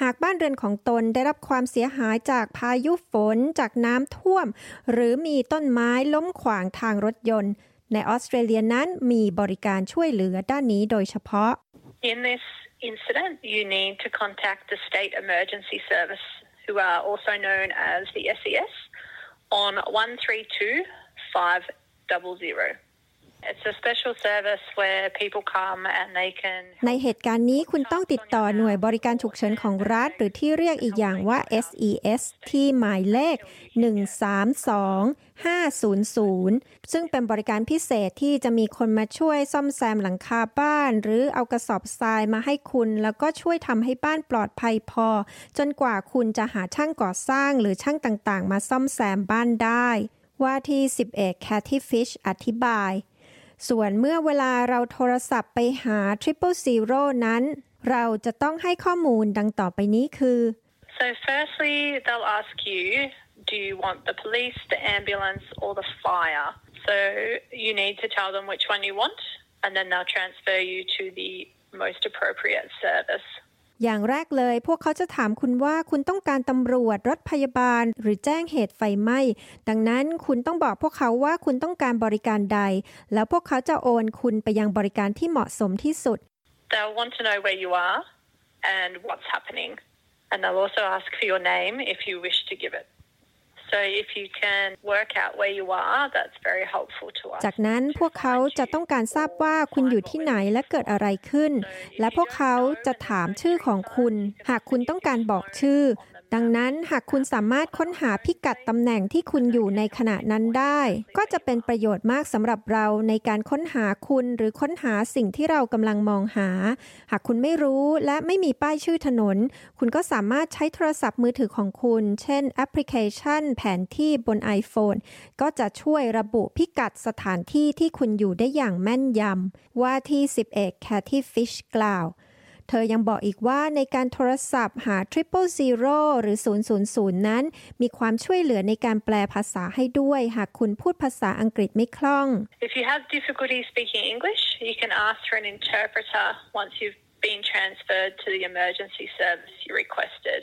หากบ้านเรือนของตนได้รับความเสียหายจากพายุฝนจากน้ำท่วม หรือมีต้นไม้ล้มขวางทางรถยนต์ในออสเตรเลียนั้นมีบริการช่วยเหลือด้านนี้โดยเฉพาะ In this incident, you need to contact the State Emergency Service, who are also known as the SES, on 132 500. ในเหตุการณ์นี้คุณต้องติดต่อหน่วยบริการฉุกเฉินของรัฐ หรือที่เรียกอีกอย่างว่า SES ที่หมายเลข 132-500 ซึ่งเป็นบริการพิเศษที่จะมีคนมาช่วยซ่อมแซมหลังคาบ้าน หรือเอากระสอบทรายมาให้คุณ แล้วก็ช่วยทำให้บ้านปลอดภัยพอ จนกว่าคุณจะหาช่างก่อสร้างหรือช่างต่างๆ มาซ่อมแซมบ้านได้ ว่าที่11 Cathy Fish อธิบาย ส่วนเมื่อเวลาเราโทรศัพท์ไปหา Triple Zero นั้น เราจะต้องให้ข้อมูลดังต่อไปนี้คือ So, firstly, they'll ask you, do you want the police, the ambulance, or the fire? So, you need to tell them which one you want, and then they'll transfer you to the most appropriate service. อย่างแรกเลย พวกเขาจะถามคุณว่าคุณต้องการตำรวจรถพยาบาล หรือแจ้งเหตุไฟไหม้ ดังนั้นคุณต้องบอกพวกเขาว่าคุณต้องการบริการใด แล้วพวกเขาจะโอนคุณไปยังบริการที่เหมาะสมที่สุด They'll want to know where you are and what's happening, and they'll also ask for your name if you wish to give it. So, if you can work out where you are, that's very helpful to us. จากนั้นพวกเขาจะต้องการทราบว่าคุณอยู่ที่ไหนและเกิดอะไรขึ้น และพวกเขาจะถามชื่อของคุณ หากคุณต้องการบอกชื่อ ดังนั้นหากคุณสามารถค้นหาพิกัดตำแหน่งที่คุณอยู่ในขณะนั้นได้ ก็จะเป็นประโยชน์มากสำหรับเราในการค้นหาคุณหรือค้นหาสิ่งที่เรากำลังมองหา หากคุณไม่รู้และไม่มีป้ายชื่อถนน คุณก็สามารถใช้โทรศัพท์มือถือของคุณ เช่นแอปพลิเคชัน แผนที่บน iPhone ก็จะช่วยระบุพิกัดสถานที่ที่คุณอยู่ได้อย่างแม่นยำว่าที่11 Cathy Fish กล่าว เธอยังบอกอีกว่าในการโทรศัพท์หา Triple Zero หรือ 000 นั้น มีความช่วยเหลือในการแปลภาษาให้ด้วย หากคุณพูดภาษาอังกฤษไม่คล่อง If you have difficulty speaking English, you can ask for an interpreter once you've been transferred to the emergency service you requested,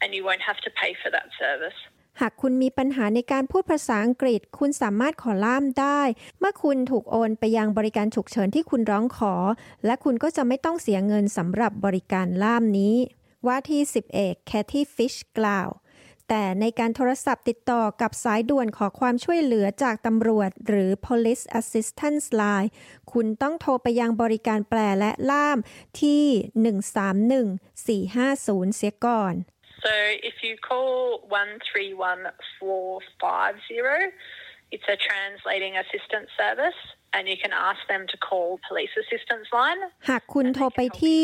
and you won't have to pay for that service. หากคุณมีปัญหาในการพูดภาษาอังกฤษ คุณสามารถขอล่ามได้ เมื่อคุณถูกโอนไปยังบริการฉุกเฉินที่คุณร้องขอ และคุณก็จะไม่ต้องเสียเงินสำหรับบริการล่ามนี้ ว่าที่11 Cathy Fish กล่าวแต่ในการโทรศัพท์ติดต่อกับสายด่วนขอความช่วยเหลือจากตำรวจ หรือ Police Assistance Line คุณต้องโทรไปยังบริการแปลและล่ามที่ 131450 เสียก่อน So if you call 131450, it's a translating assistance service, and you can ask them to call police assistance line. หากคุณโทรไปที่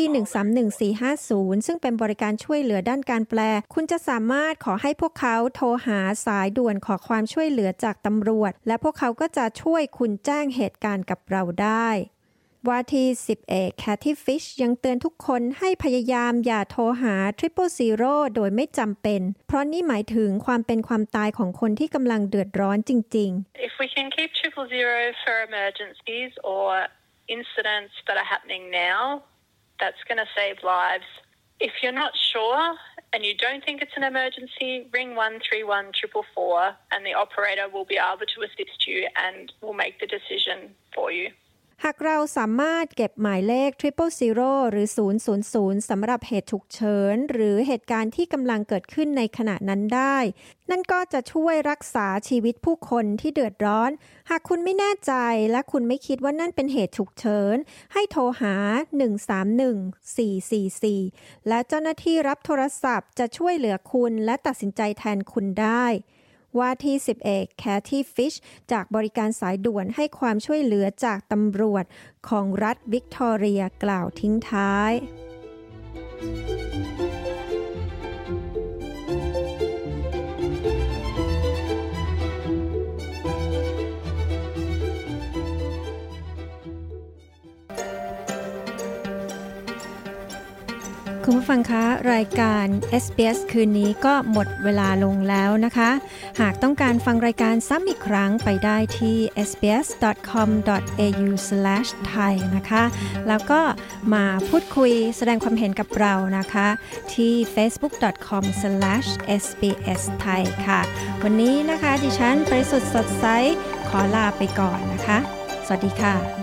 131450 ซึ่งเป็นบริการช่วยเหลือด้านการแปล คุณจะสามารถขอให้พวกเขาโทรหาสายด่วนขอความช่วยเหลือจากตำรวจ และพวกเขาก็จะช่วยคุณแจ้งเหตุการณ์กับเราได้ ว่าที่10เอก Cathy Fish ยังเตือนทุกคนให้พยายามอย่าโทรหา Triple Zero โดยไม่จำเป็น เพราะนี่หมายถึงความเป็นความตายของคนที่กำลังเดือดร้อนจริง ๆ If we can keep triple zero for emergencies or incidents that are happening now, that's going to save lives. If you're not sure and you don't think it's an emergency, ring 131 triple 4 and the operator will be able to assist you and will make the decision for you. หากเราสามารถเก็บหมายเลข Triple Zero หรือ 000 สำหรับเหตุฉุกเฉิน หรือเหตุการณ์ที่กำลังเกิดขึ้นในขณะนั้นได้ นั่นก็จะช่วยรักษาชีวิตผู้คนที่เดือดร้อน หากคุณไม่แน่ใจและคุณไม่คิดว่านั่นเป็นเหตุฉุกเฉิน ให้โทรหา 131444 และเจ้าหน้าที่รับโทรศัพท์จะช่วยเหลือคุณและตัดสินใจแทนคุณได้ ว่าที่ 11แคทที่ฟิชจากบริการสายด่วนให้ความช่วยเหลือจากตำรวจของรัฐวิกตอเรียกล่าวทิ้งท้าย คุณผู้ฟังคะรายการ SBS คืนนี้ก็หมดเวลาลงแล้วนะคะ หากต้องการฟังรายการซ้ำอีกครั้งไปได้ที่ sbs.com.au/thai นะคะ แล้วก็มาพูดคุยแสดงความเห็นกับเรานะคะ ที่ facebook.com/sbsthai ค่ะ วันนี้นะคะดิฉันปริสุทธ์สดใสขอลาไปก่อนนะคะ สวัสดีค่ะ